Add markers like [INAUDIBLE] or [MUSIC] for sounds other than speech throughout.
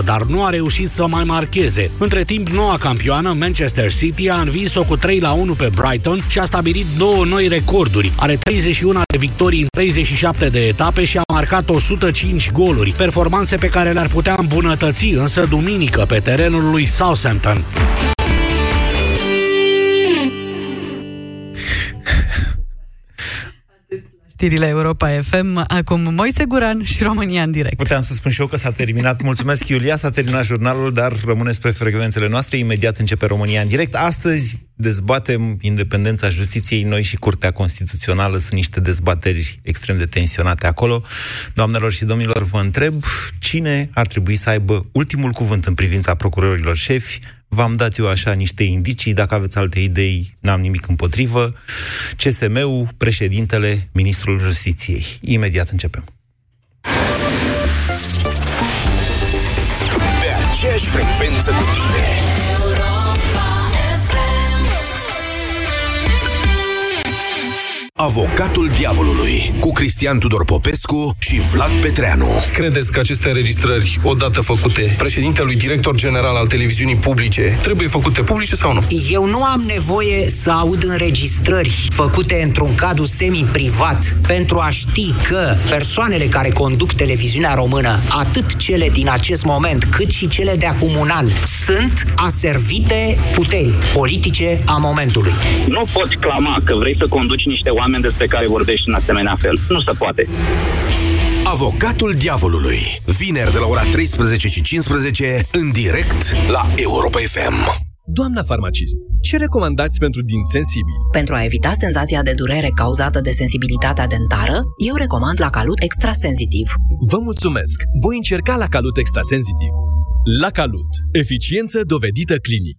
58%, dar nu a reușit să mai marcheze. Între timp, noua campioană, Manchester City, a învins-o cu 3 la 1 pe Brighton și a stabilit două noi recorduri. Are 31 de victorii în 37 de etape și a marcat 105 goluri, performanțe pe care le-ar putea îmbunătăți însă duminică pe terenul lui Southampton. Știrile Europa FM. Acum Moise Guran și România în direct. Puteam să spun și eu că s-a terminat. Mulțumesc, Iulia, s-a terminat jurnalul, dar rămâne spre frecvențele noastre. Imediat începe România în direct. Astăzi dezbatem independența justiției. Noi și Curtea Constituțională sunt niște dezbateri extrem de tensionate acolo. Doamnelor și domnilor, vă întreb cine ar trebui să aibă ultimul cuvânt în privința procurorilor șefi, V-am dat eu așa niște indicii, dacă aveți alte idei, n-am nimic împotrivă. CSM-ul, președintele, ministrul justiției. Imediat începem. Pe aceeași frecvență cu tine Avocatul diavolului cu Cristian Tudor Popescu și Vlad Petreanu. Credeți că aceste înregistrări, odată făcute, președintelui director general al televiziunii publice, trebuie făcute publice sau nu? Eu nu am nevoie să aud înregistrări făcute într-un cadru semi-privat pentru a ști că persoanele care conduc televiziunea română, atât cele din acest moment, cât și cele de acum un an, sunt aservite puterii politice a momentului. Nu poți clama că vrei să conduci niște oameni oameni despre care vorbești în asemenea fel. Nu se poate. Avocatul diavolului. Vineri de la ora 13 și 15 în direct la Europa FM. Doamna farmacist, ce recomandați pentru din sensibili? Pentru a evita senzația de durere cauzată de sensibilitatea dentară, eu recomand la Calut Extrasensitiv. Vă mulțumesc! Voi încerca la Calut Extrasensitiv. La Calut. Eficiență dovedită clinic.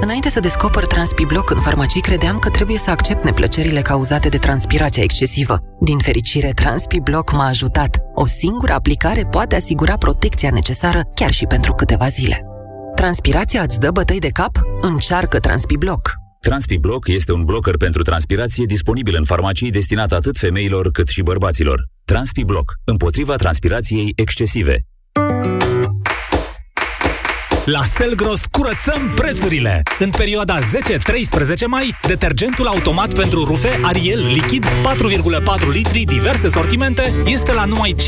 Înainte să descoper Transpibloc în farmacii, credeam că trebuie să accept neplăcerile cauzate de transpirația excesivă. Din fericire, Transpibloc m-a ajutat. O singură aplicare poate asigura protecția necesară chiar și pentru câteva zile. Transpirația îți dă bătăi de cap? Încearcă Transpibloc! Transpibloc este un blocker pentru transpirație disponibil în farmacii destinat atât femeilor cât și bărbaților. Transpibloc, împotriva transpirației excesive. La Selgros curățăm prețurile! În perioada 10-13 mai, detergentul automat pentru rufe Ariel lichid 4,4 litri diverse sortimente este la numai 56,69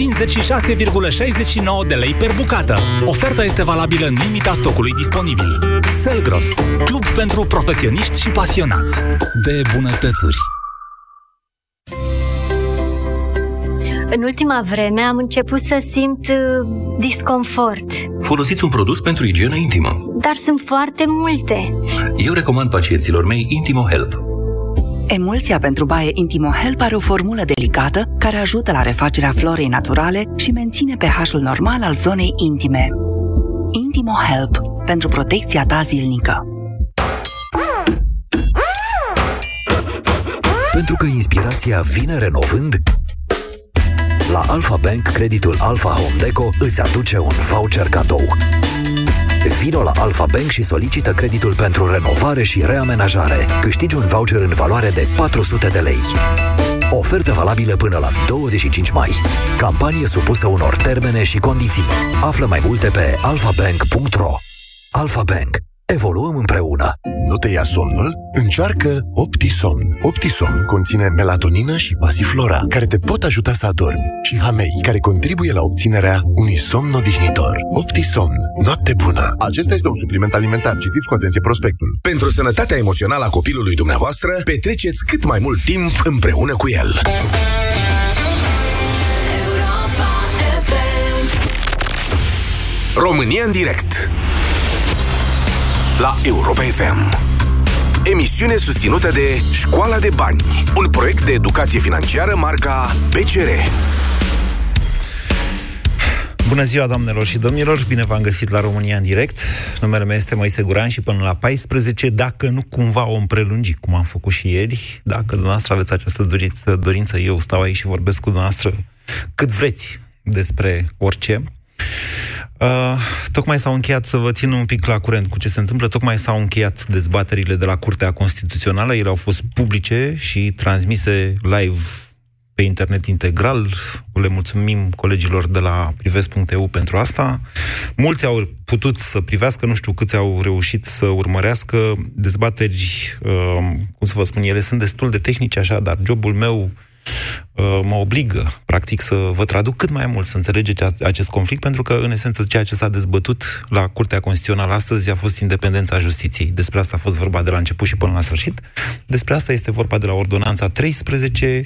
de lei per bucată. Oferta este valabilă în limita stocului disponibil. Selgros, club pentru profesioniști și pasionați de bunătățuri. În ultima vreme am început să simt uh, disconfort. Folosiți un produs pentru igienă intimă. Dar sunt foarte multe. Eu recomand pacienților mei Intimo Help. Emulsia pentru baie Intimo Help are o formulă delicată care ajută la refacerea florei naturale și menține pH-ul normal al zonei intime. Intimo Help pentru protecția ta zilnică. Pentru că inspirația vine renovând, la Alpha Bank, creditul Alpha Home Deco îți aduce un voucher cadou. Vino la Alpha Bank și solicită creditul pentru renovare și reamenajare. Câștigi un voucher în valoare de 400 de lei. Ofertă valabilă până la 25 mai. Campanie supusă unor termene și condiții. Află mai multe pe alfabank.ro Alpha Bank Evoluăm împreună! Nu te ia somnul? Încearcă Optisomn. Optisomn conține melatonină și pasiflora, care te pot ajuta să adormi, și hamei, care contribuie la obținerea unui somn odihnitor. Optisomn. Noapte bună! Acesta este un supliment alimentar. Citiți cu atenție prospectul. Pentru sănătatea emoțională a copilului dumneavoastră, petreceți cât mai mult timp împreună cu el. România în direct la Europa FM. Emisiune susținută de Școala de Bani, un proiect de educație financiară marca PCR. Bună ziua, doamnelor și domnilor! Bine v-am găsit la România în direct. Numele meu este Moise Guran și până la 14, dacă nu cumva o prelungi, cum am făcut și ieri, dacă dumneavoastră aveți această dorință, dorință eu stau aici și vorbesc cu dumneavoastră cât vreți despre orice. Uh, tocmai s-au încheiat, să vă țin un pic la curent cu ce se întâmplă, tocmai s-au încheiat dezbaterile de la Curtea Constituțională, ele au fost publice și transmise live pe internet integral. Le mulțumim colegilor de la prives.eu pentru asta. Mulți au putut să privească, nu știu câți au reușit să urmărească dezbateri, uh, cum să vă spun, ele sunt destul de tehnice așa, dar jobul meu uh, mă obligă, practic, să vă traduc cât mai mult să înțelegeți acest conflict, pentru că, în esență, ceea ce s-a dezbătut la Curtea Constituțională astăzi a fost independența justiției. Despre asta a fost vorba de la început și până la sfârșit. Despre asta este vorba de la Ordonanța 13,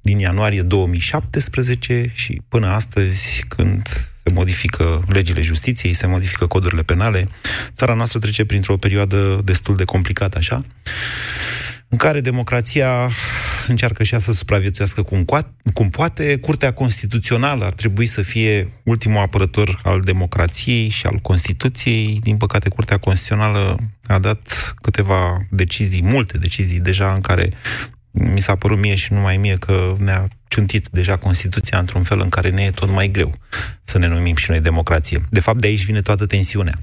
din ianuarie 2017 și până astăzi, când se modifică legile justiției, se modifică codurile penale, țara noastră trece printr-o perioadă destul de complicată, așa, în care democrația încearcă și ea să supraviețuiască cum, cum poate. Curtea Constituțională ar trebui să fie ultimul apărător al democrației și al Constituției. Din păcate, Curtea Constituțională a dat câteva decizii, multe decizii deja în care mi s-a părut mie și numai mie că ne-a ciuntit deja Constituția într-un fel în care ne e tot mai greu să ne numim și noi democrație. De fapt, de aici vine toată tensiunea.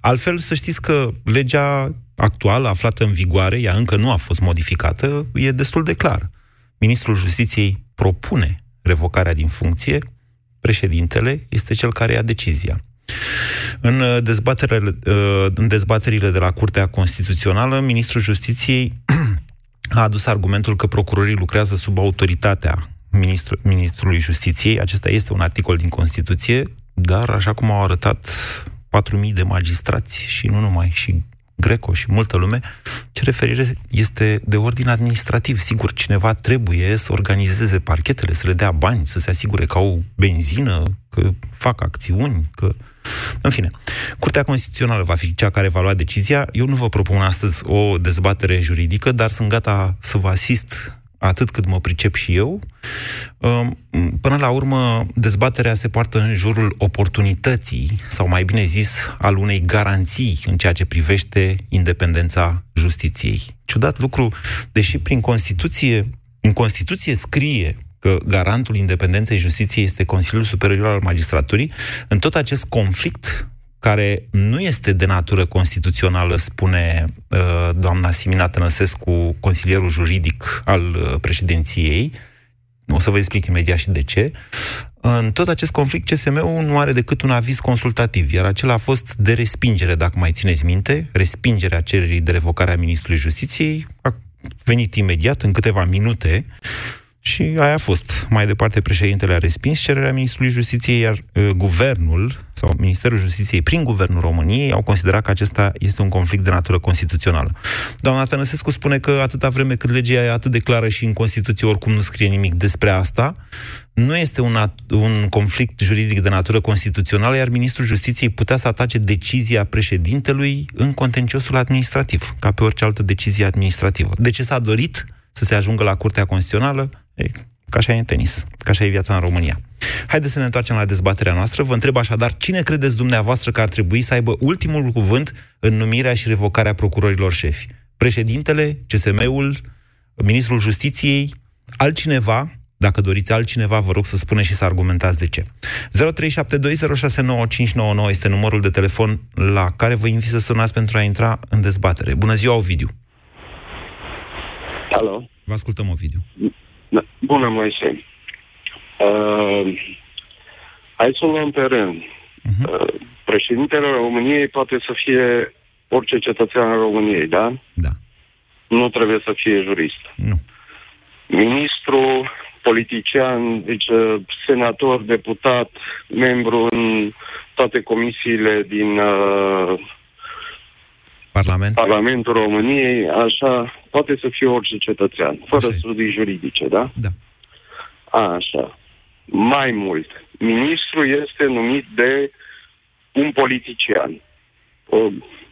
Altfel, să știți că legea actuală, aflată în vigoare, ea încă nu a fost modificată, e destul de clar. Ministrul Justiției propune revocarea din funcție, președintele este cel care ia decizia. În dezbaterile, în dezbaterile de la Curtea Constituțională, Ministrul Justiției [CLEARS THROAT] a adus argumentul că procurorii lucrează sub autoritatea ministru, ministrului justiției. Acesta este un articol din Constituție, dar așa cum au arătat 4.000 de magistrați și nu numai, și Greco și multă lume, ce referire este de ordin administrativ. Sigur, cineva trebuie să organizeze parchetele, să le dea bani, să se asigure că au benzină, că fac acțiuni, că în fine, Curtea Constituțională va fi cea care va lua decizia. Eu nu vă propun astăzi o dezbatere juridică, dar sunt gata să vă asist atât cât mă pricep și eu. Um, până la urmă, dezbaterea se poartă în jurul oportunității, sau mai bine zis, al unei garanții în ceea ce privește independența justiției. Ciudat lucru, deși prin Constituție, în Constituție scrie că garantul independenței justiției este Consiliul Superior al Magistraturii, în tot acest conflict care nu este de natură constituțională, spune uh, doamna Simina Tănăsescu, consilierul juridic al uh, președinției, o să vă explic imediat și de ce, în tot acest conflict, CSM-ul nu are decât un aviz consultativ, iar acela a fost de respingere, dacă mai țineți minte, respingerea cererii de revocare a Ministrului Justiției, a venit imediat, în câteva minute, și aia a fost. Mai departe, președintele a respins cererea Ministrului Justiției, iar uh, guvernul sau Ministerul Justiției, prin Guvernul României, au considerat că acesta este un conflict de natură constituțională. Doamna Tănăsescu spune că atâta vreme cât legea e atât de clară și în Constituție oricum nu scrie nimic despre asta, nu este un, un conflict juridic de natură constituțională, iar Ministrul Justiției putea să atace decizia președintelui în contenciosul administrativ, ca pe orice altă decizie administrativă. De ce s-a dorit să se ajungă la Curtea Constituțională? E, ca așa e în tenis, ca așa e viața în România. Haideți să ne întoarcem la dezbaterea noastră. Vă întreb așadar, cine credeți dumneavoastră că ar trebui să aibă ultimul cuvânt în numirea și revocarea procurorilor șefi? Președintele, CSM-ul, Ministrul Justiției, altcineva, dacă doriți altcineva, vă rog să spuneți și să argumentați de ce. 0372069599 este numărul de telefon la care vă invit să sunați pentru a intra în dezbatere. Bună ziua, Ovidiu! Alo! Vă ascultăm, Ovidiu. Da. Bună, Moise. Uh, hai să o luăm pe rând. Uh-huh. Uh, președintele României poate să fie orice cetățean al României, da? Da. Nu trebuie să fie jurist. Nu. Ministru, politician, deci senator, deputat, membru în toate comisiile din uh, Parlament? Parlamentul României, așa, poate să fie orice cetățean, fără așa studii este. juridice, da? Da. A, așa. Mai mult, ministrul este numit de un politician. O,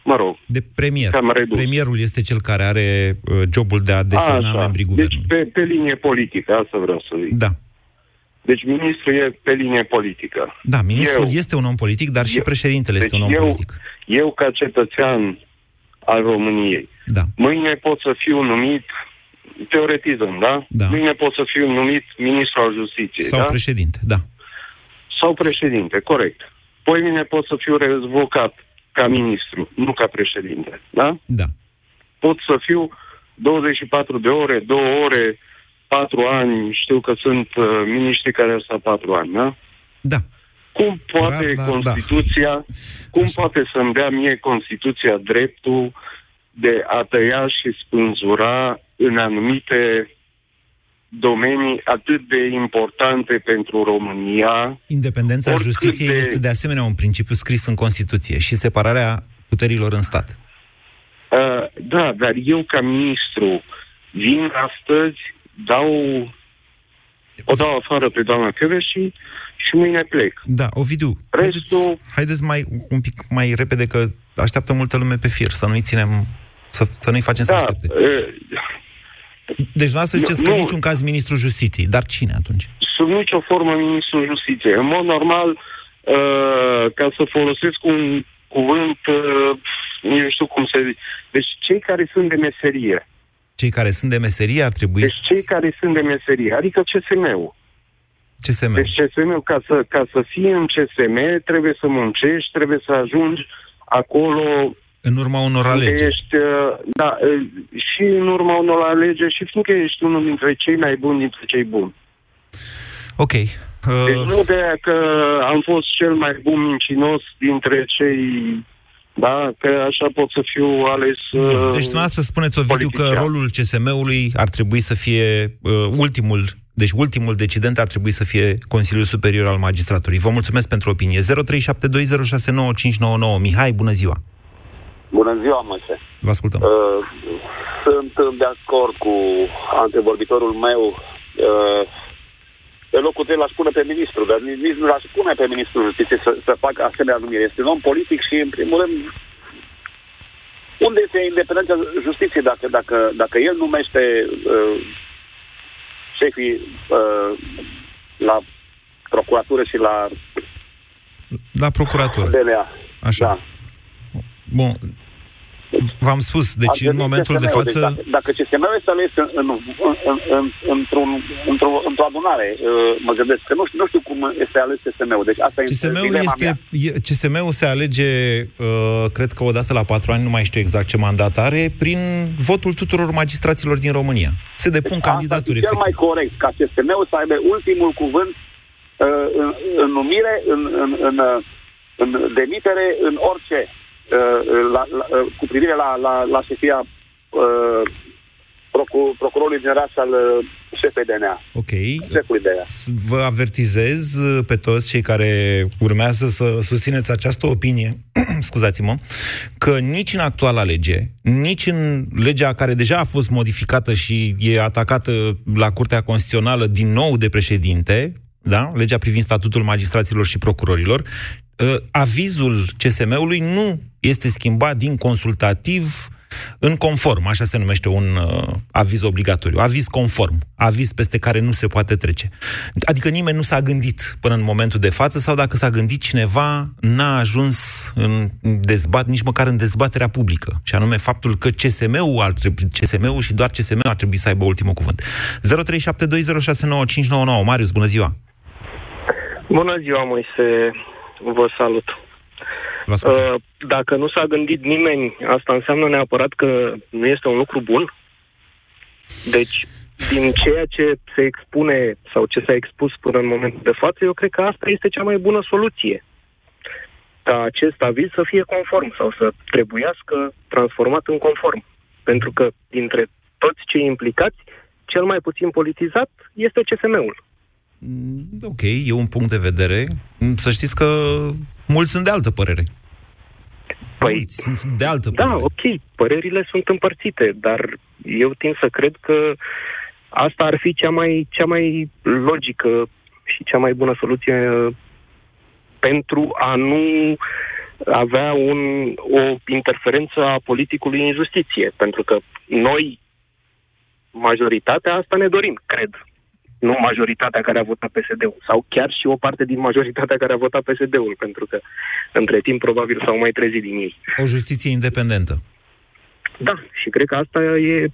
mă rog. De premier. Premierul este cel care are uh, jobul de a desemna Așa. membrii Deci guvernului. pe, pe linie politică, asta vreau să zic. Da. Deci ministrul e pe linie politică. Da, ministrul Eu- este un om politic, dar și eu- președintele este deci un om eu, politic. Eu, ca cetățean al României, Da. mâine pot să fiu numit, teoretizăm, da? Da. Mâine pot să fiu numit ministru al justiției, Sau da? președinte, da. Sau președinte, corect. Poi mine pot să fiu revocat ca ministru, nu ca președinte, da? Da. Pot să fiu 24 de ore, 2 ore, 4 ani, știu că sunt uh, miniștri care au stat 4 ani, da? Da. Cum poate Rar, dar da. Constituția, cum poate să-mi dea mie Constituția dreptul de a tăia și spânzura în anumite domenii atât de importante pentru România, Independența Oricât justiției de- este de asemenea un principiu scris în Constituție și separarea puterilor în stat. Uh, da, dar eu ca ministru vin astăzi, dau o dau afară pe doamna și și mâine plec. Da, Ovidiu, Restul... haideți, haideți mai, un pic mai repede, că așteaptă multă lume pe fir, să nu-i ținem, să, să nu-i facem să Da, aștepte. uh, Deci dumneavoastră nu, ziceți că nu. în niciun caz ministrul justiției, dar cine atunci? sub nicio formă ministrul justiției. În mod normal, uh, ca să folosesc un cuvânt, uh, nici nu știu cum să zic. Deci cei care sunt de meserie. Cei care sunt de meserie ar trebui Deci cei care sunt de meserie, adică CSM-ul. CSM. Deci CSM-ul, ca să, ca să fii în CSM, trebuie să muncești, trebuie să ajungi acolo În urma unor unde alegeri. ești, uh, da, uh, și în urma unor alegeri și fiindcă ești unul dintre cei mai buni dintre cei buni. Ok. Uh, Deci nu de aia că am fost cel mai bun mincinos dintre cei... Da, că așa pot să fiu ales... uh, Deci dumneavoastră spuneți, Ovidiu, că politician. rolul CSM-ului ar trebui să fie uh, ultimul, deci ultimul decident ar trebui să fie Consiliul Superior al Magistraturii. Vă mulțumesc pentru opinie. 0372069599. Mihai, bună ziua! Bună ziua, Moise. Vă ascultăm. Uh, sunt de acord cu antevorbitorul meu. Uh, pe locul tău l-aș pune pe ministru, dar nici, nici nu l-aș pune pe ministrul justiției să, să facă asemenea numire. Este un om politic și, în primul rând, unde este independența justiției dacă, dacă, dacă el numește uh, șefii uh, la procuratură și la La procuratură. DNA? Așa. Da. Bun. V-am spus, deci Ar în trebui momentul de CSM-ul. față... Deci dacă, dacă CSM-ul este ales în, în, în, în, într-un, într-o, într-o adunare, uh, mă gândesc că nu știu, nu știu cum este ales CSM-ul. Deci asta e CSM-ul, dilema este, mea. e- CSM-ul se alege, uh, cred că o dată la patru ani, nu mai știu exact ce mandat are, prin votul tuturor magistraților din România. Se depun Deci candidaturi, asta e cel mai efectiv. corect, ca CSM-ul să aibă ultimul cuvânt uh, în, în numire, în, în, în, uh, în demitere, în orice, uh, la, la, uh, cu privire la, la, la șefia uh, procu- procurorului general și al uh, CPDNA. Ok. Șefului de aia. S- Vă avertizez uh, pe toți cei care urmează să susțineți această opinie, [CLEARS THROAT] scuzați-mă, că nici în actuala lege, nici în legea care deja a fost modificată și e atacată la Curtea Constituțională din nou de președinte, da? legea privind statutul magistraților și procurorilor, uh, avizul CSM-ului nu este schimbat din consultativ în conform, așa se numește un uh, aviz obligatoriu, aviz conform, aviz peste care nu se poate trece. Adică nimeni nu s-a gândit până în momentul de față sau dacă s-a gândit cineva, n-a ajuns în dezbat, nici măcar în dezbaterea publică, și anume faptul că CSM-ul, ar trebui, CSM-ul și doar CSM-ul ar trebui să aibă ultimul cuvânt. 0372069599 Marius, bună ziua! Bună ziua, Moise. Vă salut. Vă ascultăm. Uh, Dacă nu s-a gândit nimeni, asta înseamnă neapărat că nu este un lucru bun. Deci, din ceea ce se expune sau ce s-a expus până în momentul de față, eu cred că asta este cea mai bună soluție. Ca acest aviz să fie conform sau să trebuiască transformat în conform. Pentru că dintre toți cei implicați, cel mai puțin politizat este CSM-ul. Ok, e un punct de vedere. Să știți că mulți sunt de altă părere. Păi, mulți sunt de altă Da, ok, părerile sunt împărțite, dar eu tind să cred că asta ar fi cea mai, cea mai logică și cea mai bună soluție uh, pentru a nu avea un, o interferență a politicului în justiție. Pentru că noi, majoritatea, asta ne dorim, cred. Nu majoritatea care a votat PSD-ul, sau chiar și o parte din majoritatea care a votat PSD-ul, pentru că între timp probabil s-au mai trezit din ei. O justiție independentă. Da, și cred că asta e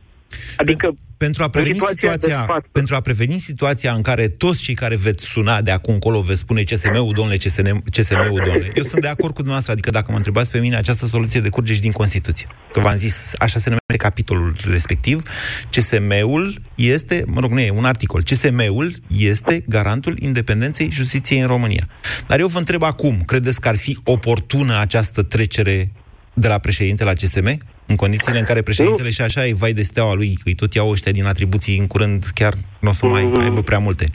Adică pentru a preveni situația, situația pentru a preveni situația în care toți cei care veți suna de acum încolo veți spune CSM-ul, domnule, CSM, CSM-ul, domnule. Eu sunt de acord cu dumneavoastră, adică dacă mă întrebați pe mine, această soluție decurge și din Constituție. Că v-am zis, așa se numește capitolul respectiv, CSM-ul este, mă rog, nu e un articol, CSM-ul este garantul independenței justiției în România. Dar eu vă întreb acum, credeți că ar fi oportună această trecere de la președinte la CSM? În condițiile în care președintele nu. și așa e vai de steaua lui, că îi tot iau ăștia din atribuții în curând, chiar nu o să mai mm. aibă prea multe.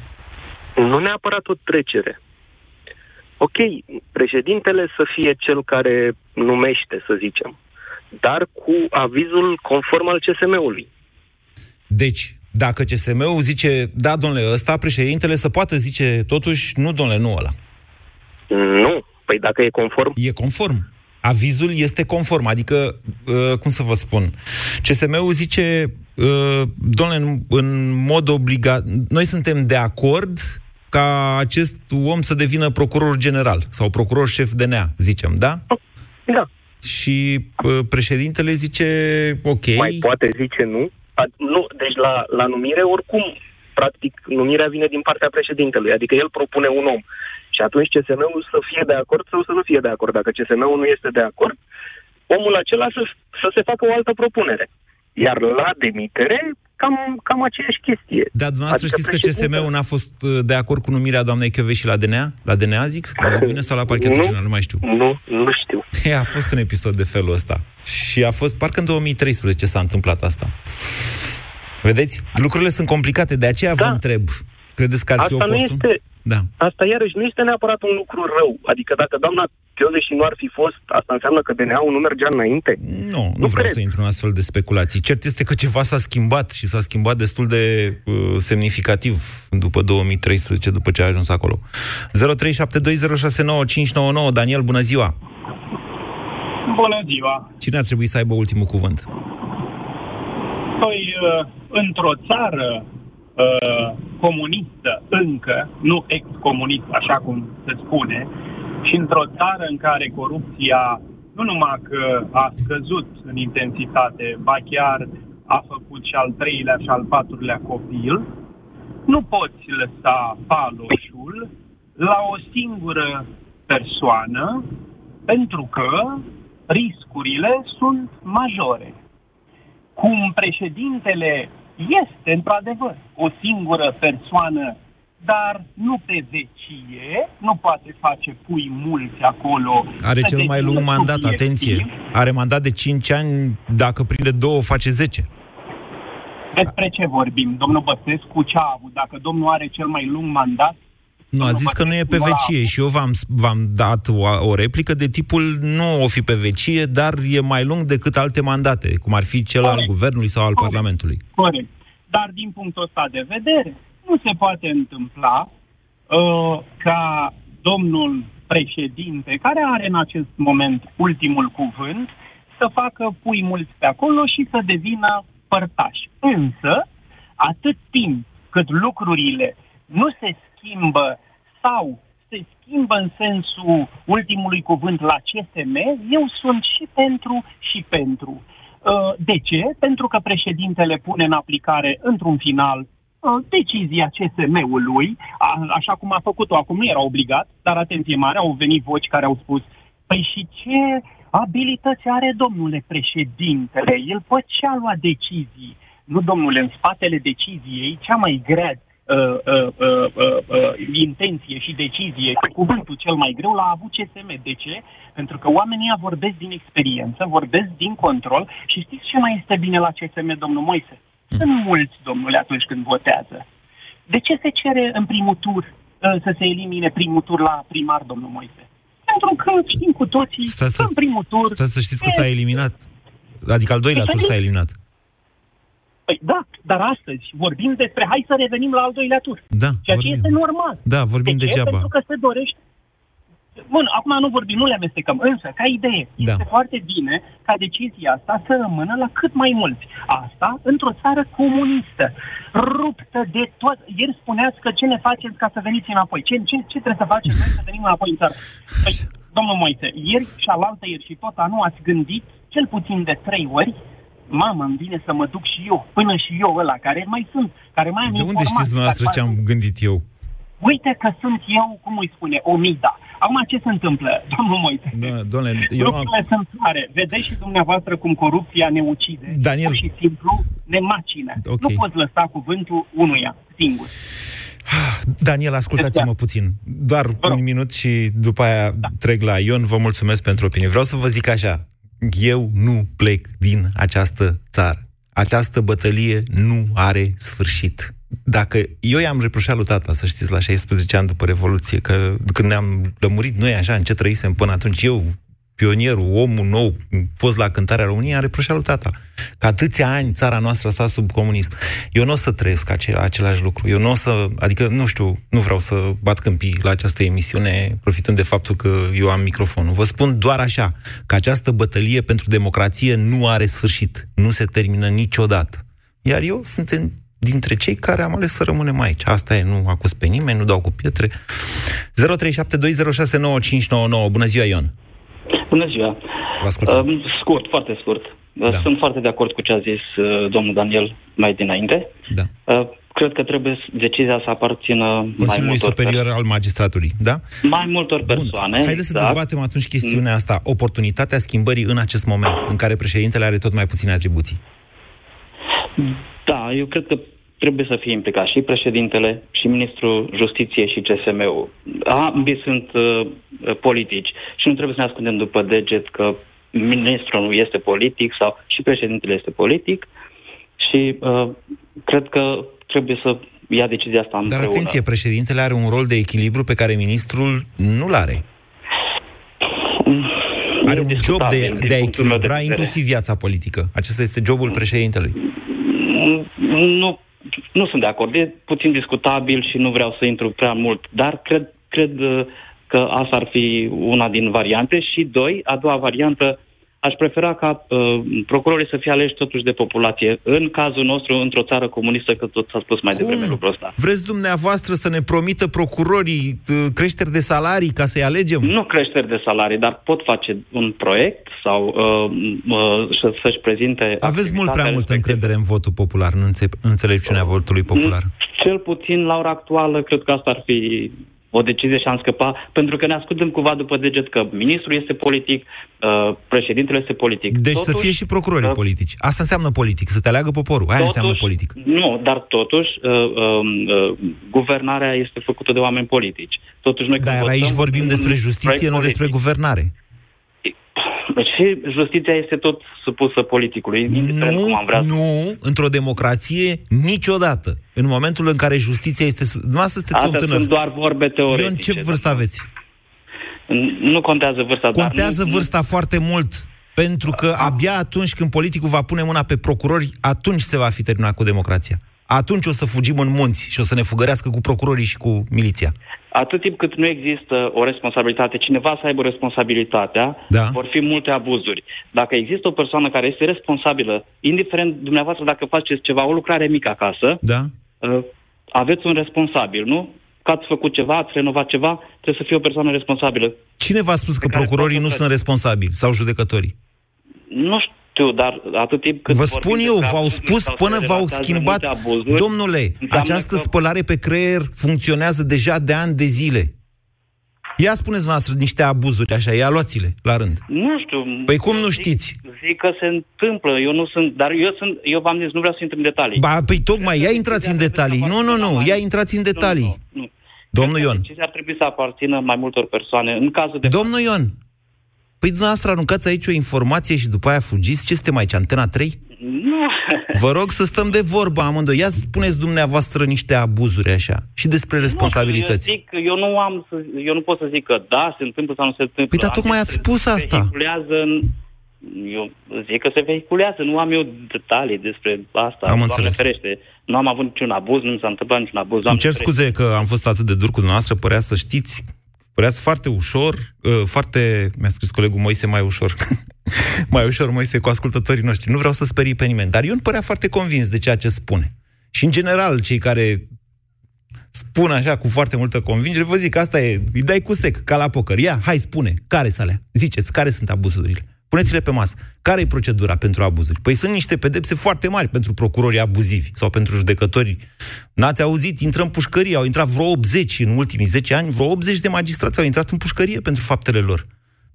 Nu neapărat o trecere. Ok, președintele să fie cel care numește, să zicem, dar cu avizul conform al CSM-ului. Deci, dacă CSM-ul zice, da, domnule, ăsta, președintele să poată zice, totuși, nu, domnule, nu ăla. Nu. Păi dacă e conform? E conform avizul este conform, adică, uh, cum să vă spun, CSM-ul zice, uh, domnule, în, în mod obligat, noi suntem de acord ca acest om să devină procuror general sau procuror șef de nea, zicem, da? Da. Și uh, președintele zice, ok. Mai poate zice nu? A, nu, deci la, la numire, oricum, practic, numirea vine din partea președintelui, adică el propune un om. Și atunci CSM-ul să fie de acord sau să nu fie de acord. Dacă CSM-ul nu este de acord, omul acela să, să se facă o altă propunere. Iar la demitere, cam, cam aceeași chestie. Dar dumneavoastră adică știți că CSM-ul n-a fost uh, de acord cu numirea doamnei și la DNA? La DNA, zic? La [LAUGHS] bine sau la parchetul general? Nu mai știu. Nu, nu știu. E, [LAUGHS] a fost un episod de felul ăsta. Și a fost, parcă în 2013 s-a întâmplat asta. Vedeți? Lucrurile sunt complicate, de aceea da. vă întreb. Credeți că ar Asta fi oportun? Nu este, da. Asta iarăși nu este neapărat un lucru rău. Adică dacă doamna și nu ar fi fost, asta înseamnă că DNA-ul nu mergea înainte? Nu, nu, nu vreau cred. să intru în astfel de speculații. Cert este că ceva s-a schimbat și s-a schimbat destul de uh, semnificativ după 2013, după ce a ajuns acolo. 0372069599 Daniel, bună ziua! Bună ziua! Cine ar trebui să aibă ultimul cuvânt? Păi, uh, într-o țară uh, comunistă încă, nu ex-comunist, așa cum se spune, și într-o țară în care corupția nu numai că a scăzut în intensitate, ba chiar a făcut și al treilea și al patrulea copil, nu poți lăsa paloșul la o singură persoană pentru că riscurile sunt majore. Cum președintele este, într-adevăr, o singură persoană, dar nu pe vecie, nu poate face pui mulți acolo. Are cel mai lung mandat, atenție. Are mandat de 5 ani, dacă prinde două, face 10. Despre ce vorbim? Domnul Băsescu ce a avut? Dacă domnul are cel mai lung mandat, nu, a zis că nu e pe vecie și eu v-am, v-am dat o, o replică de tipul nu o fi pe vecie, dar e mai lung decât alte mandate, cum ar fi cel Corect. al guvernului sau al Corect. Parlamentului. Corect. Dar din punctul ăsta de vedere, nu se poate întâmpla uh, ca domnul președinte, care are în acest moment ultimul cuvânt, să facă pui mulți pe acolo și să devină părtași. Însă, atât timp cât lucrurile nu se schimbă sau se schimbă în sensul ultimului cuvânt la CSM, eu sunt și pentru și pentru. Uh, de ce? Pentru că președintele pune în aplicare, într-un final, uh, decizia CSM-ului, așa cum a făcut-o acum, nu era obligat, dar atenție mare, au venit voci care au spus, păi și ce abilități are domnule președintele? El pe ce a luat decizii? Nu, domnule, în spatele deciziei, cea mai grea uh, uh, uh, uh, uh, intenție și decizie, cuvântul cel mai greu l-a avut CSM. De ce? Pentru că oamenii vorbesc din experiență, vorbesc din control și știți ce mai este bine la CSM, domnul Moise? Sunt mulți, domnule, atunci când votează. De ce se cere în primul tur uh, să se elimine primul tur la primar, domnul Moise? Pentru că știm cu toții stai, stai, în primul tur... Stai să știți că s-a eliminat. Adică al doilea tur s-a eliminat. Păi da, dar astăzi vorbim despre hai să revenim la al doilea tur. Da, Ceea vorbim. ce este normal. Da, vorbim de ce? degeaba. Pentru că se dorește Bun, acum nu vorbim, nu le amestecăm, însă, ca idee, Da. este foarte bine ca decizia asta să rămână la cât mai mulți. Asta într-o țară comunistă, ruptă de tot. Ieri spuneați că ce ne faceți ca să veniți înapoi. Ce, ce, ce trebuie să facem noi să venim înapoi în țară? Păi, domnul Moise, ieri și alaltă ieri și tot anul ați gândit cel puțin de trei ori Mamă, îmi vine să mă duc și eu, până și eu ăla, care mai sunt, care mai am De unde informații, știți dumneavoastră care ce am gândit eu? Uite că sunt eu, cum îi spune, Omida. Acum ce se întâmplă, [LAUGHS] domnul Moise? Da, domnule, eu nu am... Lucrurile sunt clare. Vedeți și dumneavoastră cum corupția ne ucide. Daniel. Pur și simplu ne macină. Ok. Nu poți lăsa cuvântul unuia singur. Daniel, ascultați-mă puțin. Doar un minut și după aia trec la Ion. Vă mulțumesc pentru opinie. Vreau să vă zic așa. Eu nu plec din această țară. Această bătălie nu are sfârșit. Dacă eu i-am reproșat lui tata, să știți, la 16 ani după Revoluție, că când ne-am lămurit noi așa în ce trăisem până atunci, eu, pionierul, omul nou, fost la cântarea României, am reproșat lui tata că atâția ani țara noastră sta sub comunism. Eu nu o să trăiesc acela, același lucru. Eu nu o să, adică, nu știu, nu vreau să bat câmpii la această emisiune, profitând de faptul că eu am microfonul. Vă spun doar așa, că această bătălie pentru democrație nu are sfârșit. Nu se termină niciodată. Iar eu sunt în, dintre cei care am ales să rămânem aici. Asta e, nu acuz pe nimeni, nu dau cu pietre. 0372069599. Bună ziua, Ion! Bună ziua! Vă ascultăm. Uh, scurt, foarte scurt. Da. Sunt foarte de acord cu ce a zis uh, domnul Daniel mai dinainte. Da. Uh, cred că trebuie s- decizia să aparțină mai Consiliului multor, Superior al Magistraturii, da? mai multor persoane. Haideți să dezbatem atunci chestiunea asta, oportunitatea schimbării în acest moment, în care președintele are tot mai puține atribuții. Da, eu cred că trebuie să fie implicat și președintele, și ministrul justiției și CSM-ul. Ambii sunt uh, politici și nu trebuie să ne ascundem după deget că ministrul nu este politic sau și președintele este politic și uh, cred că trebuie să ia decizia asta Dar împreună. atenție, președintele are un rol de echilibru pe care ministrul nu-l are. Are un job de, de a echilibra inclusiv viața politică. Acesta este jobul președintelui. Nu, nu sunt de acord. E puțin discutabil și nu vreau să intru prea mult, dar cred, cred uh, că asta ar fi una din variante. Și doi, a doua variantă, aș prefera ca uh, procurorii să fie aleși totuși de populație. În cazul nostru, într-o țară comunistă, că tot s-a spus mai devreme lucrul ăsta. Vreți dumneavoastră să ne promită procurorii uh, creșteri de salarii ca să-i alegem? Nu creșteri de salarii, dar pot face un proiect sau uh, uh, să- să-și prezinte... Aveți mult prea activitatea multă încredere în votul popular, în înțe- în înțelepciunea votului popular. Cel puțin la ora actuală, cred că asta ar fi o decizie și am scăpa, pentru că ne ascundem cumva după deget că ministrul este politic, uh, președintele este politic. Deci să fie și procurorii politici. Asta înseamnă politic, să te aleagă poporul. Aia înseamnă politic. Nu, dar totuși, uh, uh, uh, guvernarea este făcută de oameni politici. Totuși, noi când Dar votăm aici vorbim un despre justiție, proiect nu despre politic. guvernare. Și justiția este tot supusă politicului, indiferent cum am vrea. Nu, într-o democrație, niciodată. În momentul în care justiția este... su- Dumneavoastră sunteți un Astea tânăr. sunt doar vorbe teoretice. Ion, ce vârstă aveți? Nu contează vârsta, dar Contează nu, vârsta foarte mult. Pentru că abia atunci când politicul va pune mâna pe procurori, atunci se va fi terminat cu democrația. Atunci o să fugim în munți și o să ne fugărească cu procurorii și cu miliția. Atât timp cât nu există o responsabilitate, cineva să aibă responsabilitatea, Da. vor fi multe abuzuri. Dacă există o persoană care este responsabilă, indiferent dumneavoastră dacă faceți ceva, o lucrare mică acasă, Da? uh, aveți un responsabil, nu? Că ați făcut ceva, ați renovat ceva, trebuie să fie o persoană responsabilă. Cine v-a spus că procurorii nu sunt responsabili sau judecătorii? Nu știu, dar atât timp cât Vă vorbim spun eu, despre v-au abuzuri spus sau până se v-au relatează schimbat. multe abuzuri, Domnule, înseamnă această că- spălare pe creier funcționează deja de ani de zile. Ia spuneți noastră niște abuzuri așa, ia luați-le la rând. Nu știu. Păi cum nu știți? Zic că se întâmplă, eu nu sunt, dar eu sunt, eu v-am zis, nu vreau să intru în detalii. Ba, păi tocmai, ia intrați în detalii. Nu, nu, nu, ia intrați în detalii. nu. Domnul Ion. Decizia ar trebui să aparțină mai multor persoane. În cazul de... Domnul Ion, păi dumneavoastră aruncați aici o informație și după aia fugiți? Ce suntem aici, Antena 3? Nu. Vă rog să stăm de vorbă amândoi. Ia spuneți dumneavoastră niște abuzuri așa și despre responsabilități. Eu zic, eu nu am, să, eu nu pot să zic că da, se întâmplă sau nu se întâmplă. Păi dar Am tocmai zis ați că spus se asta. Vehiculează în, eu zic că se vehiculează, nu am eu detalii despre asta. Am Doamne înțeles. Ferește. Nu am avut niciun abuz, nu mi s-a întâmplat niciun abuz. Îmi Doamne cer ferește. scuze că am fost atât de dur cu dumneavoastră, părea să știți, păreați foarte ușor, uh, foarte, mi-a scris colegul Moise, mai ușor, [LAUGHS] mai ușor Moise cu ascultătorii noștri. Nu vreau să sperii pe nimeni, dar eu nu părea foarte convins de ceea ce spune. Și în general, cei care spun așa cu foarte multă convingere, vă zic, asta e, îi dai cu sec, ca la poker. Ia, hai, spune, care să alea? Ziceți, care sunt abuzurile? Puneți-le pe masă. Care e procedura pentru abuzuri? Păi sunt niște pedepse foarte mari pentru procurorii abuzivi sau pentru judecători. N-ați auzit? Intră în pușcărie. Au intrat vreo 80 în ultimii 10 ani, vreo 80 de magistrați au intrat în pușcărie pentru faptele lor.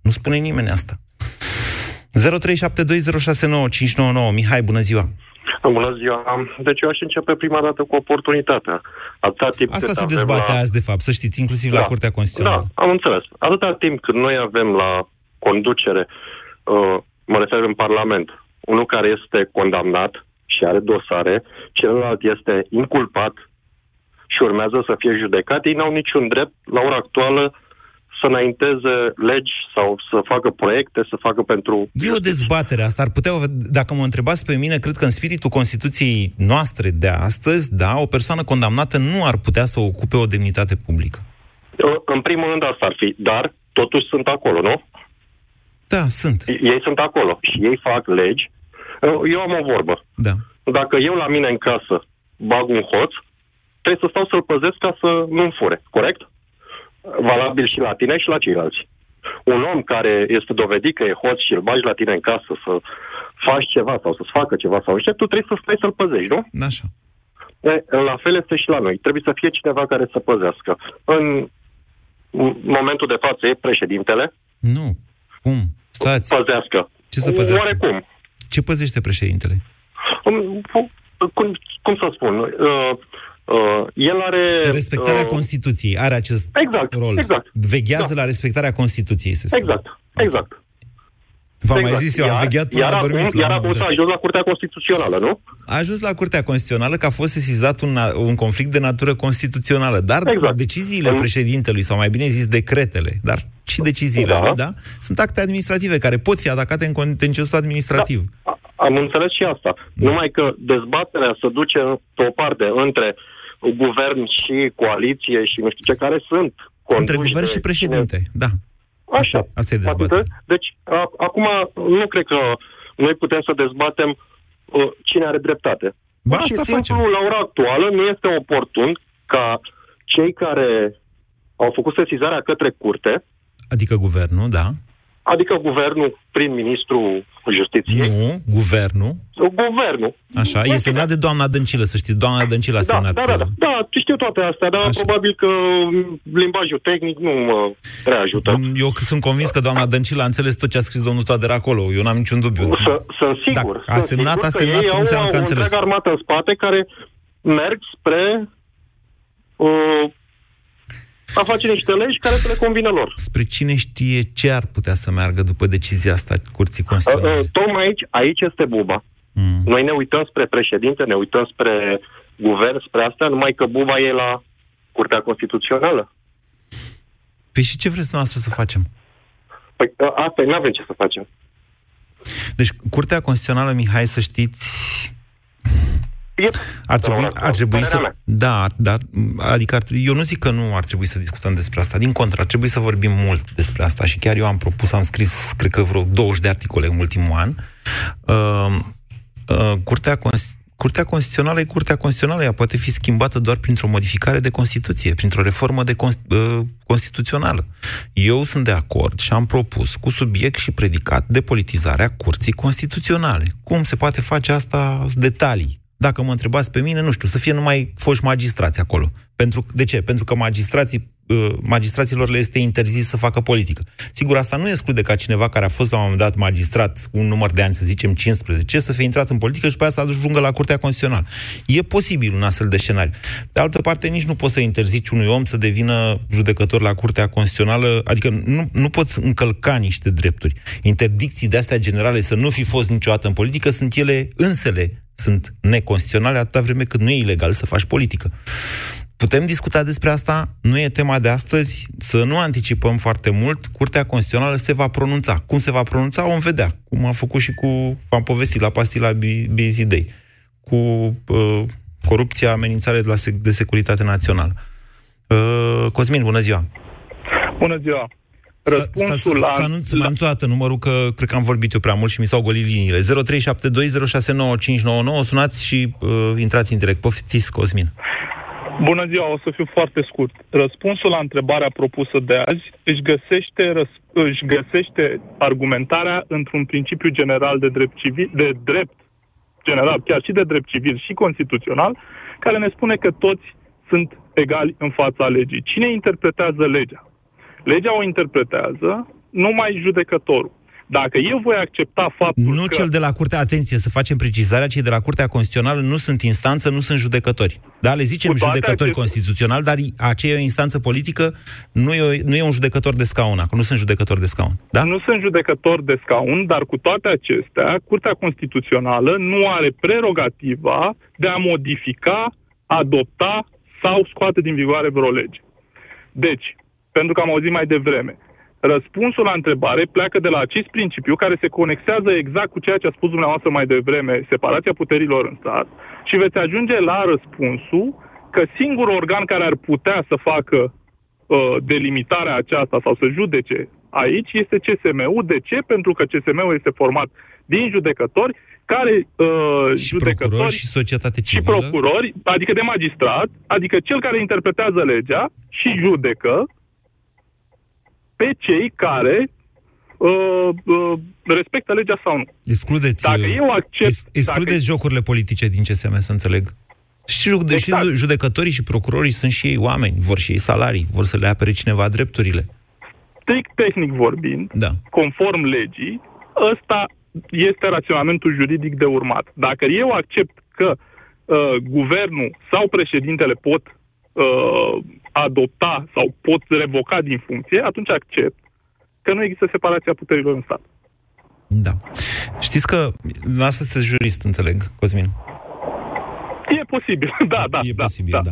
Nu spune nimeni asta. 0372069599. Mihai, bună ziua! Bună ziua! Deci eu aș începe prima dată cu oportunitatea. Atâta timp Asta cât se avem dezbate la... azi, de fapt, să știți, inclusiv Da. la Curtea Constituțională. Da, am înțeles. Atâta timp cât noi avem la conducere, uh, mă refer în Parlament, unul care este condamnat și are dosare, celălalt este inculpat și urmează să fie judecat, ei n-au niciun drept, la ora actuală, să înainteze legi sau să facă proiecte, să facă pentru... E o dezbatere asta. Ar putea, dacă mă întrebați pe mine, cred că în spiritul Constituției noastre de astăzi, da, o persoană condamnată nu ar putea să ocupe o demnitate publică. Uh, În primul rând asta ar fi, dar totuși sunt acolo, nu? Da, sunt. Ei sunt acolo și ei fac legi. Uh, Eu am o vorbă. Da. Dacă eu la mine în casă bag un hoț, trebuie să stau să-l păzesc ca să nu-mi fure, corect? Valabil și la tine și la ceilalți. Un om care este dovedit că e hoț și îl bagi la tine în casă să faci ceva sau să-ți facă ceva sau ce, tu trebuie să stai să-l păzești, nu? Așa. E, la fel este și la noi. Trebuie să fie cineva care să păzească. În momentul de față e președintele. Nu. Cum? Stați. Păzească. Ce să păzească? Oarecum. Ce păzește președintele? Um, Cum, cum să spun? Uh, uh, el are... Respectarea uh, Constituției are acest Exact, rol. exact. Veghează Da. la respectarea Constituției, se spune. Exact, exact. V-am mai Exact. zis eu, am Iar- vegheat până iar a dormit. Acum, la iar un acum moment s-a dat. ajuns la Curtea Constituțională, nu? A ajuns la Curtea Constituțională că a fost sesizat un, un conflict de natură constituțională, dar Exact. deciziile În- președintelui, sau mai bine zis decretele, dar și deciziile Da. lui, da, sunt acte administrative care pot fi atacate în contenciosul administrativ. Da, am înțeles și asta. Da. Numai că dezbaterea se duce pe o parte între guvern și coaliție și nu știu ce, care sunt conduși Între guvern de și președinte, da. Așa. Asta e dezbaterea. Atât. Deci, a, acum nu cred că noi putem să dezbatem uh, cine are dreptate. Ba, Pur și asta simplu, facem. la ora actuală, nu este oportun ca cei care au făcut sesizarea către curte, Adică guvernul, da. adică guvernul prin ministrul justiției, Nu, guvernul. guvernul. Așa, e semnat de doamna Dăncilă, să știți. Doamna Dăncilă a Da, semnat. da, da, da, da, știu toate astea, dar Așa. probabil că limbajul tehnic nu mă prea ajută. Eu sunt convins că doamna Dăncilă a înțeles tot ce a scris domnul Toader acolo. Eu n-am niciun dubiu. Să, sunt sigur. Da, a sunt semnat, sigur a că semnat, ei au înseamnă că a o înțeles. întreagă armată în spate care merg spre uh, a face niște legi care să le convină lor. Spre cine știe ce ar putea să meargă după decizia asta Curții Uh, Constituționale? uh, tocmai aici, aici este buba. Mm. Noi ne uităm spre președinte, ne uităm spre guvern, spre asta, numai că buba e la Curtea Constituțională. Păi și ce vreți noastră să facem? Păi uh, asta nu avem ce să facem. Deci, Curtea Constituțională, Mihai, să știți, ar trebui, ar trebui părerea să... mea. Da, dar, adică ar, trebui- eu nu zic că nu ar trebui să discutăm despre asta. Din contră, ar trebui să vorbim mult despre asta și chiar eu am propus, am scris, cred că vreo 20 de articole în ultimul an. Uh, uh, Curtea, Cons- Curtea Constituțională e Curtea Constituțională, ea poate fi schimbată doar printr-o modificare de Constituție, printr-o reformă de cons- uh, constituțională. Eu sunt de acord și am propus cu subiect și predicat depolitizarea Curții Constituționale. Cum se poate face asta? Sunt Detalii. Dacă mă întrebați pe mine, nu știu, să fie numai foști magistrați acolo. Pentru, de ce? Pentru că magistrații, uh, magistraților le este interzis să facă politică. Sigur, asta nu exclude ca cineva care a fost la un moment dat magistrat un număr de ani, să zicem 15, să fie intrat în politică și după aia să ajungă la Curtea Constituțională. E posibil un astfel de scenariu. De altă parte, nici nu poți să interzici unui om să devină judecător la Curtea Constituțională, adică nu, nu poți încălca niște drepturi. Interdicții de astea generale să nu fi fost niciodată în politică sunt ele însele sunt neconstituționale atâta vreme cât nu e ilegal să faci politică. Putem discuta despre asta, nu e tema de astăzi, să nu anticipăm foarte mult, Curtea Constituțională se va pronunța. Cum se va pronunța, vom vedea. Cum a făcut și cu, v-am povestit la pastila Bi- Bizidei, cu uh, corupția, amenințare de, la sec- de securitate națională. Uh, Cosmin, bună ziua! Bună ziua! Răspunsul Sta, la... să anunț mai anunț o dată numărul, că cred că am vorbit eu prea mult și mi s-au golit liniile. 0372069599, sunați și uh, intrați în direct. Poftiți, Cosmin. Bună ziua, o să fiu foarte scurt. Răspunsul la întrebarea propusă de azi își găsește, răs- își găsește argumentarea într-un principiu general de drept, civil, de drept general, chiar și de drept civil și constituțional, care ne spune că toți sunt egali în fața legii. Cine interpretează legea? Legea o interpretează numai judecătorul. Dacă eu voi accepta faptul Nu că... cel de la Curtea, atenție, să facem precizarea, cei de la Curtea Constituțională nu sunt instanță, nu sunt judecători. Da, le zicem Cu toate judecători aceste- constituționali, dar aceea e o instanță politică, nu e, o, nu e un judecător de scaun, acum nu sunt judecători de scaun. Da? Nu sunt judecător de scaun, dar cu toate acestea, Curtea Constituțională nu are prerogativa de a modifica, adopta sau scoate din vigoare vreo lege. Deci, pentru că am auzit mai devreme, răspunsul la întrebare pleacă de la acest principiu care se conexează exact cu ceea ce a spus dumneavoastră mai devreme, separația puterilor în stat, și veți ajunge la răspunsul că singurul organ care ar putea să facă uh, delimitarea aceasta sau să judece aici este CSM-ul. De ce? Pentru că CSM-ul este format din judecători care uh, Și judecători procurori și societate și civilă. procurori, adică de magistrat, adică cel care interpretează legea și judecă pe cei care uh, uh, respectă legea sau nu. Excludeți, Dacă uh, eu accept... ex- excludeți jocurile politice din CSM, să înțeleg. Și, jude- Exact. și judecătorii și procurorii sunt și ei oameni, vor și ei salarii, vor să le apere cineva drepturile. strict tehnic vorbind, Da. conform legii, ăsta este raționamentul juridic de urmat. Dacă eu accept că uh, guvernul sau președintele pot uh, adopta sau pot revoca din funcție, atunci accept că nu există separația puterilor în stat. Da. Știți că, asta sunteți jurist, înțeleg, Cosmin. E posibil, [LAUGHS] da, da. E posibil, da. da.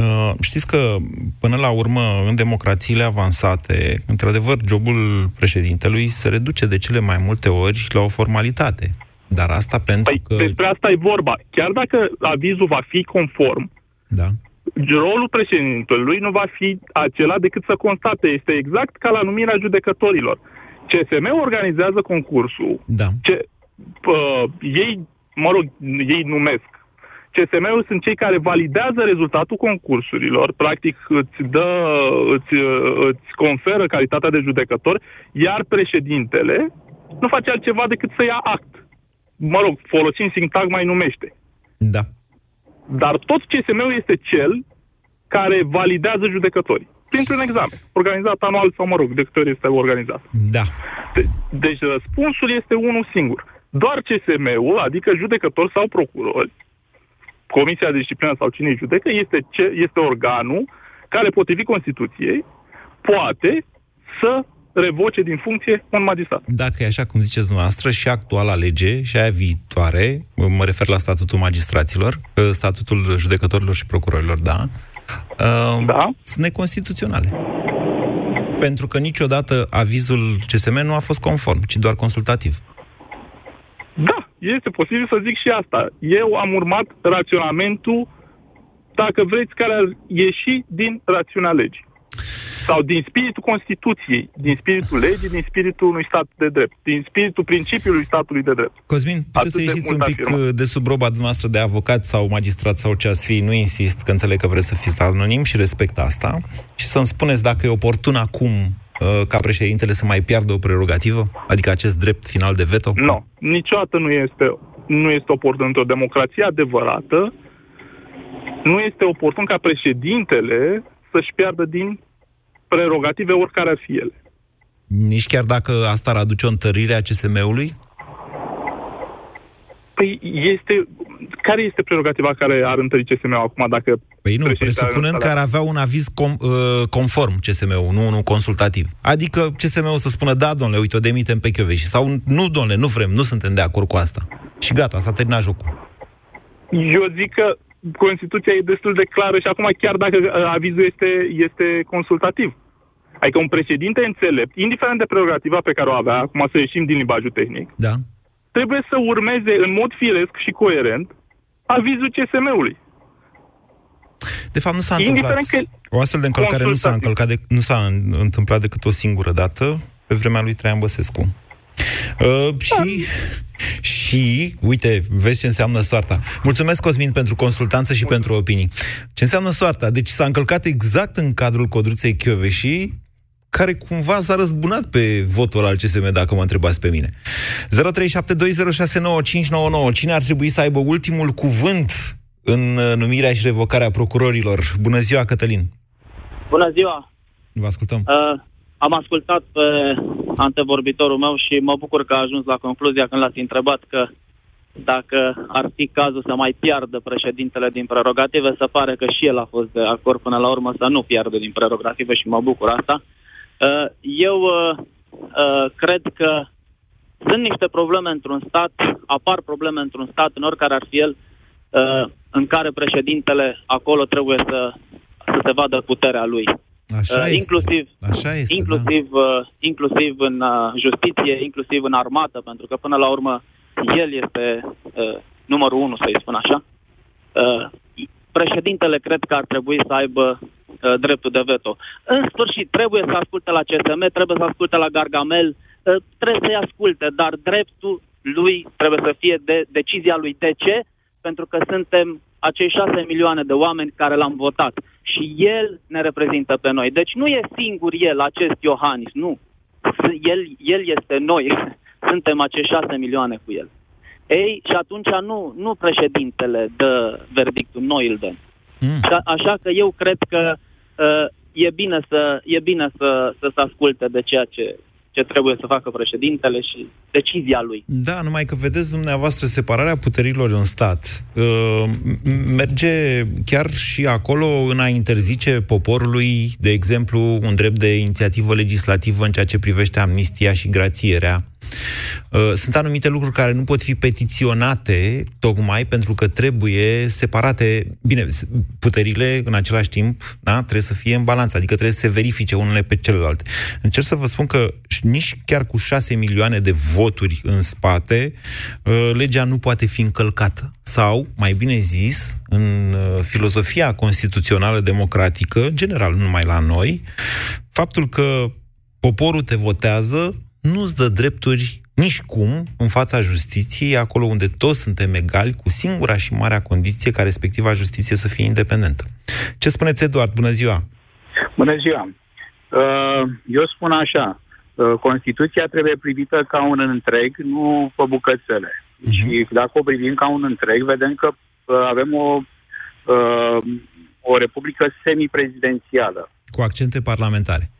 Uh, știți că, până la urmă, în democrațiile avansate, într-adevăr, jobul președintelui se reduce de cele mai multe ori la o formalitate. Dar asta pentru Păi, că... despre asta e vorba. Chiar dacă avizul va fi conform, Da. Rolul președintelui nu va fi acela decât să constate. Este exact ca la numirea judecătorilor. CSM organizează concursul. Da. Ce, uh, ei, mă rog, ei numesc. CSM-ul sunt cei care validează rezultatul concursurilor, practic îți dă, îți, uh, îți conferă calitatea de judecător, iar președintele nu face altceva decât să ia act. Mă rog, folosind sintagma îi numește. Da. Dar tot CSM-ul este cel care validează judecătorii. Printr-un examen, organizat anual sau, mă rog, de câte ori este organizat. Da. De- deci răspunsul este unul singur. Doar CSM-ul, adică judecători sau procurori, Comisia de Disciplină sau cine îi judecă, este, ce, este organul care, potrivit Constituției, poate să revoce din funcție un magistrat. Dacă e așa cum ziceți dumneavoastră, și actuala lege și aia viitoare, mă refer la statutul magistraților, statutul judecătorilor și procurorilor, da, da. sunt neconstituționale. Pentru că niciodată avizul CSM nu a fost conform, ci doar consultativ. Da, este posibil să zic și asta. Eu am urmat raționamentul, dacă vreți, care ar ieși din rațiunea legii. Sau din spiritul Constituției, din spiritul legii, din spiritul unui stat de drept, din spiritul principiului statului de drept. Cosmin, puteți Atât să de ieșiți un mult pic afirmat. uh, de sub roba dumneavoastră de avocat sau magistrat sau ce ați fi, nu insist, că înțeleg că vreți să fiți anonim și respect asta, și să-mi spuneți dacă e oportun acum uh, ca președintele să mai piardă o prerogativă, adică acest drept final de veto? Nu, niciodată nu este, nu este oportun într-o democrație adevărată. Nu este oportun ca președintele să-și piardă din prerogative oricare ar fi ele. Nici chiar dacă asta ar aduce o întărire a CSM-ului? Păi este... Care este prerogativa care ar întări CSM-ul acum dacă... Păi nu, președintele presupunând că are ar avea un aviz com, uh, conform CSM-ul, nu unul consultativ. Adică CSM-ul să spună, da, domnule, uite, o demitem pe Chioveși. Sau, nu, domnule, nu vrem, nu suntem de acord cu asta. Și gata, s-a terminat jocul. Eu zic că Constituția e destul de clară și acum chiar dacă uh, avizul este, este consultativ. Adică un președinte înțelept, indiferent de prerogativa pe care o avea, acum să ieșim din limbajul tehnic, Da. trebuie să urmeze în mod firesc și coerent avizul CSM-ului. De fapt, nu s-a întâmplat. Că o astfel de încălcare nu s-a, încălcat de, nu s-a întâmplat decât o singură dată, pe vremea lui Traian Băsescu. Uh, și, și, uite, vezi ce înseamnă soarta. Mulțumesc, Cosmin, pentru consultanță și pentru opinii. Ce înseamnă soarta? Deci s-a încălcat exact în cadrul Codruței și care cumva s-a răzbunat pe votul al CSM, dacă mă întrebați pe mine. 0372069599. Cine ar trebui să aibă ultimul cuvânt în uh, numirea și revocarea procurorilor? Bună ziua, Cătălin! Bună ziua! Vă ascultăm. Uh, am ascultat pe antevorbitorul meu și mă bucur că a ajuns la concluzia când l-ați întrebat că dacă ar fi cazul să mai piardă președintele din prerogative, se pare că și el a fost de acord până la urmă să nu piardă din prerogative și mă bucur asta. Uh, eu uh, uh, cred că sunt niște probleme într-un stat, apar probleme într-un stat, în oricare ar fi el, în care președintele acolo trebuie să, să se vadă puterea lui. Așa uh, inclusiv, Așa este, inclusiv, da. uh, inclusiv în uh, justiție, inclusiv în armată, pentru că până la urmă el este uh, numărul unu, să-i spun așa. Uh, președintele cred că ar trebui să aibă uh, dreptul de veto. În sfârșit, trebuie să asculte la CSM, trebuie să asculte la Gargamel, uh, trebuie să-i asculte, dar dreptul lui trebuie să fie de decizia lui. De ce? Pentru că suntem acei șase milioane de oameni care l-am votat. Și el ne reprezintă pe noi. Deci nu e singur el, acest Iohannis, nu. El, el este noi. [LAUGHS] Suntem acei șase milioane cu el. Ei, și atunci nu, nu președintele dă verdictul, noi îl dăm. Mm. Așa că eu cred că uh, e bine să e bine să, să se asculte de ceea ce ce trebuie să facă președintele și decizia lui. Da, numai că vedeți dumneavoastră separarea puterilor în stat uh, merge chiar și acolo în a interzice poporului, de exemplu, un drept de inițiativă legislativă în ceea ce privește amnistia și grațierea Uh, sunt anumite lucruri care nu pot fi petiționate tocmai pentru că trebuie separate. Bine, puterile în același timp da, trebuie să fie în balanță, adică trebuie să se verifice unele pe celelalte. Încerc să vă spun că nici chiar cu șase milioane de voturi în spate, uh, legea nu poate fi încălcată. Sau, mai bine zis, în uh, filozofia constituțională democratică, în general, nu numai la noi, faptul că poporul te votează nu-ți dă drepturi nici cum în fața justiției, acolo unde toți suntem egali, cu singura și marea condiție ca respectiva justiție să fie independentă. Ce spuneți, Eduard? Bună ziua! Bună ziua! Uh, eu spun așa, uh, Constituția trebuie privită ca un întreg, nu pe bucățele. Uh-huh. Și dacă o privim ca un întreg, vedem că uh, avem o, o republică semiprezidențială. Cu accente parlamentare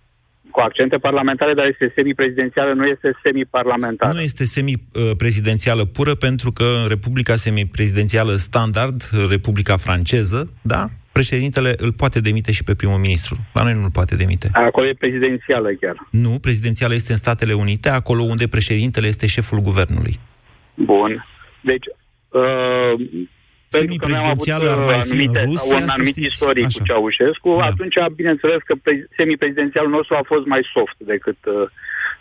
cu accente parlamentare, dar este semi-prezidențială, nu este semi-parlamentară. Nu este semi-prezidențială pură, pentru că în Republica semi-prezidențială standard, Republica franceză, da, președintele îl poate demite și pe primul ministru. La noi nu îl poate demite. Acolo e prezidențială chiar. Nu, prezidențială este în Statele Unite, acolo unde președintele este șeful guvernului. Bun. Deci, uh, semi-prezidențială ar mai fi în Rusia, un anumit istoric cu Ceaușescu, da. atunci, bineînțeles că semi-prezidențialul nostru a fost mai soft decât uh,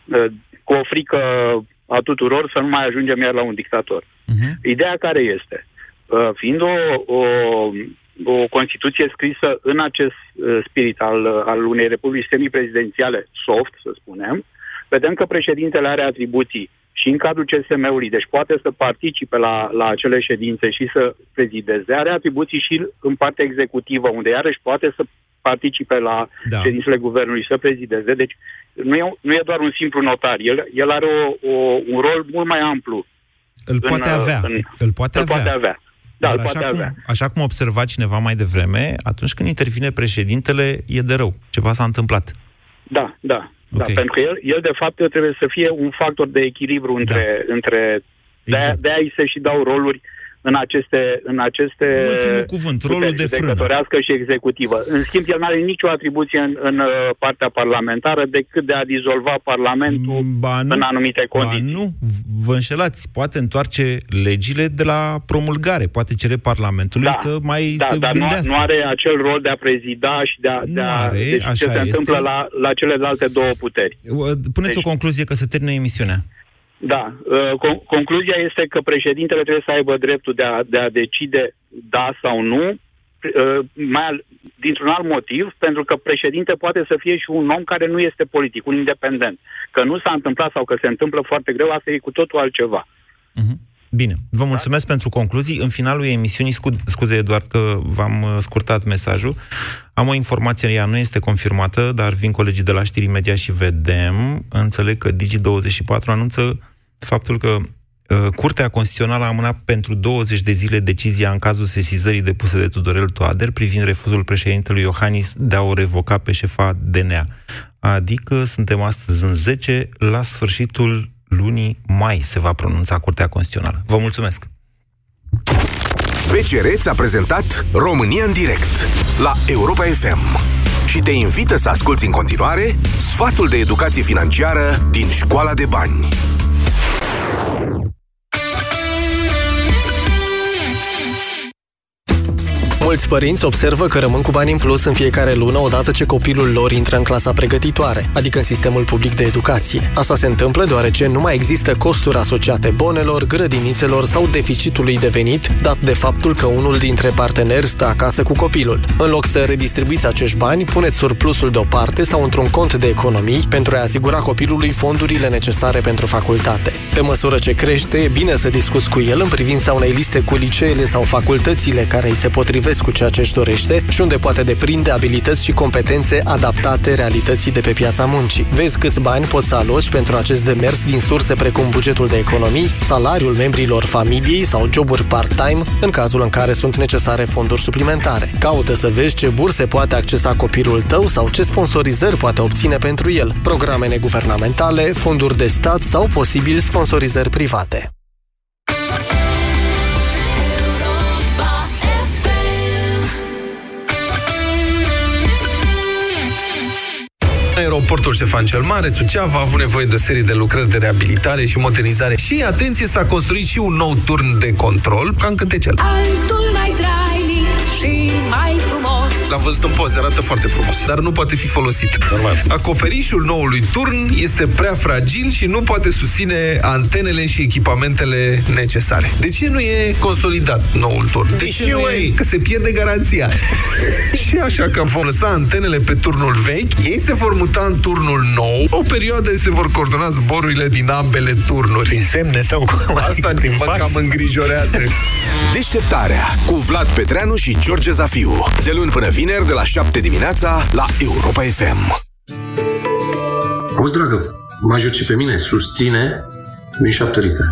uh, cu o frică a tuturor să nu mai ajungem iar la un dictator. Uh-huh. Ideea care este? Uh, fiind o, o, o Constituție scrisă în acest uh, spirit al, al unei republici semi-prezidențiale soft, să spunem, vedem că președintele are atribuții și în cadrul CSM-ului, deci poate să participe la, la acele ședințe și să prezideze, are atribuții și în partea executivă, unde iarăși poate să participe la da. ședințele guvernului, să prezideze. Deci nu e, nu e doar un simplu notar, el, el are o, o, un rol mult mai amplu. Îl în, poate avea. În, îl poate îl avea. Poate avea. Da, Dar așa, poate cum, avea. așa cum observa cineva mai devreme, atunci când intervine președintele, e de rău. Ceva s-a întâmplat. Da, da. Da, okay. pentru că el, el, de fapt, trebuie să fie un factor de echilibru între... Da. între exact. De-aia, de-aia îi se și dau roluri în aceste... În aceste Ultimul cuvânt, rolul de frână. și executivă. În schimb, el nu are nicio atribuție în, în uh, partea parlamentară decât de a dizolva Parlamentul mm, ba nu, în anumite condiții. Ba nu, vă înșelați. Poate întoarce legile de la promulgare. Poate cere Parlamentului da, să mai da, să dar gândească. Nu, nu are acel rol de a prezida și de a... Nu de a are, deci așa ce se este. întâmplă la, la celelalte două puteri. Puneți deci, o concluzie că se termină emisiunea. Da. Uh, concluzia este că președintele trebuie să aibă dreptul de a, de a decide da sau nu, uh, mai al, dintr-un alt motiv, pentru că președinte poate să fie și un om care nu este politic, un independent. Că nu s-a întâmplat sau că se întâmplă foarte greu, asta e cu totul altceva. Bine, vă mulțumesc da? pentru concluzii. În finalul emisiunii, scu- scuze Eduard că v-am uh, scurtat mesajul, am o informație, ea nu este confirmată, dar vin colegii de la știri imediat și vedem. Înțeleg că Digi24 anunță faptul că uh, Curtea Constituțională a amânat pentru 20 de zile decizia în cazul sesizării depuse de Tudorel Toader privind refuzul președintelui Iohannis de a o revoca pe șefa DNA. Adică suntem astăzi în 10, la sfârșitul lunii mai se va pronunța Curtea Constituțională. Vă mulțumesc! BCR a prezentat România în direct la Europa FM și te invită să asculti în continuare sfatul de educație financiară din Școala de Bani. Thank you. Mulți părinți observă că rămân cu bani în plus în fiecare lună odată ce copilul lor intră în clasa pregătitoare, adică în sistemul public de educație. Asta se întâmplă deoarece nu mai există costuri asociate bonelor, grădinițelor sau deficitului de venit, dat de faptul că unul dintre parteneri stă acasă cu copilul. În loc să redistribuiți acești bani, puneți surplusul deoparte sau într-un cont de economii pentru a asigura copilului fondurile necesare pentru facultate. Pe măsură ce crește, e bine să discuți cu el în privința unei liste cu liceele sau facultățile care îi se potrivesc cu ceea ce își dorește și unde poate deprinde abilități și competențe adaptate realității de pe piața muncii. Vezi câți bani poți să aloci pentru acest demers din surse precum bugetul de economii, salariul membrilor familiei sau joburi part-time, în cazul în care sunt necesare fonduri suplimentare. Caută să vezi ce burse poate accesa copilul tău sau ce sponsorizări poate obține pentru el, programe neguvernamentale, fonduri de stat sau posibil sponsorizări private. Aeroportul Ștefan cel Mare, Suceava, a avut nevoie de o serie de lucrări de reabilitare și modernizare. Și, atenție, s-a construit și un nou turn de control, ca în cântecel. Altul mai trainic și mai frumos L-am văzut în poze, arată foarte frumos, dar nu poate fi folosit. Normal. Acoperișul noului turn este prea fragil și nu poate susține antenele și echipamentele necesare. De ce nu e consolidat noul turn? De, de ce nu e? Că se pierde garanția. [LAUGHS] și așa că vom lăsa antenele pe turnul vechi, ei se vor muta în turnul nou, o perioadă se vor coordona zborurile din ambele turnuri. Prin semne sau cu Asta prin mă cam îngrijorează. Deșteptarea cu Vlad Petreanu și George Zafiu. De luni până vineri, de la 7 dimineața, la Europa FM. Auzi, dragă, mă ajut și pe mine, susține din 7 litri.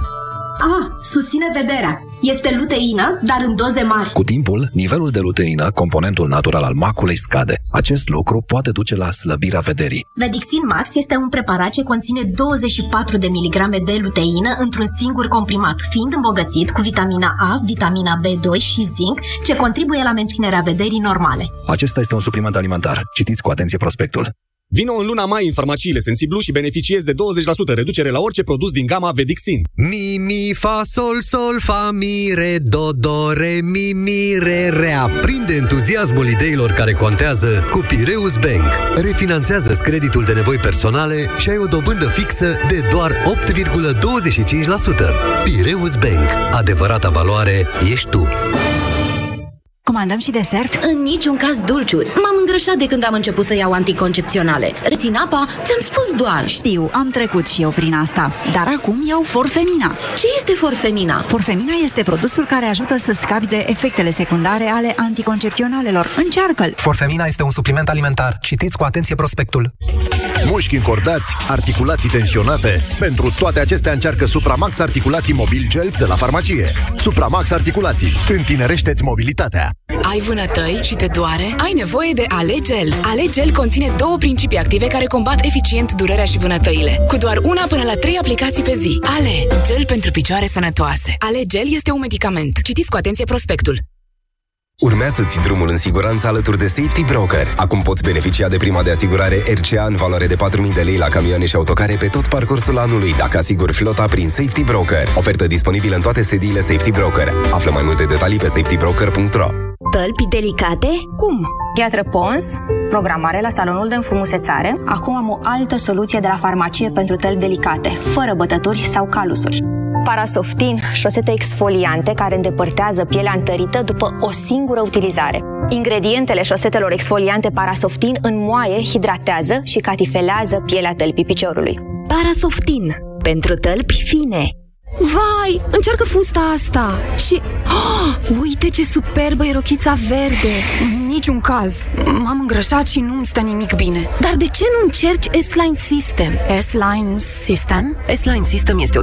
Ah, susține vederea. Este luteină, dar în doze mari. Cu timpul, nivelul de luteină, componentul natural al maculei, scade. Acest lucru poate duce la slăbirea vederii. Vedixin Max este un preparat ce conține 24 de miligrame de luteină într-un singur comprimat, fiind îmbogățit cu vitamina A, vitamina B2 și zinc, ce contribuie la menținerea vederii normale. Acesta este un supliment alimentar. Citiți cu atenție prospectul. Vino în luna mai în farmaciile Sensiblu și beneficiezi de 20% reducere la orice produs din gama Vedixin. Mi, mi, fa, sol, sol, fa, mi, re, do, do, re, mi, mi, re, re. Aprinde entuziasmul ideilor care contează cu Pireus Bank. Refinanțează creditul de nevoi personale și ai o dobândă fixă de doar 8,25%. Pireus Bank. Adevărata valoare ești tu. Comandăm și desert? În niciun caz dulciuri. M-am îngrășat de când am început să iau anticoncepționale. Rețin apa? Ți-am spus doar. Știu, am trecut și eu prin asta. Dar acum iau Forfemina. Ce este Forfemina? Forfemina este produsul care ajută să scapi de efectele secundare ale anticoncepționalelor. Încearcă-l! Forfemina este un supliment alimentar. Citiți cu atenție prospectul. Mușchi încordați, articulații tensionate. Pentru toate acestea încearcă Supramax Articulații Mobil Gel de la farmacie. Supramax Articulații. Întinerește-ți mobilitatea. Ai vânătăi și te doare? Ai nevoie de Alegel. Alegel conține două principii active care combat eficient durerea și vânătăile. Cu doar una până la trei aplicații pe zi. Ale, gel pentru picioare sănătoase. Alegel este un medicament. Citiți cu atenție prospectul. Urmează-ți drumul în siguranță alături de Safety Broker. Acum poți beneficia de prima de asigurare RCA în valoare de 4.000 de lei la camioane și autocare pe tot parcursul anului, dacă asiguri flota prin Safety Broker. Ofertă disponibilă în toate sediile Safety Broker. Află mai multe detalii pe safetybroker.ro Tălpi delicate? Cum? Piatră Pons, programare la salonul de înfrumusețare. Acum am o altă soluție de la farmacie pentru tălpi delicate, fără bătături sau calusuri. Parasoftin, șosete exfoliante care îndepărtează pielea întărită după o singură utilizare. Ingredientele șosetelor exfoliante Parasoftin înmoaie, hidratează și catifelează pielea tălpii piciorului. Parasoftin. Pentru tălpi fine. Vai, încearcă fusta asta Și, oh, uite ce superbă e rochița verde Niciun caz M-am îngrășat și nu-mi stă nimic bine Dar de ce nu încerci S-Line System? S-Line System? S-Line System este o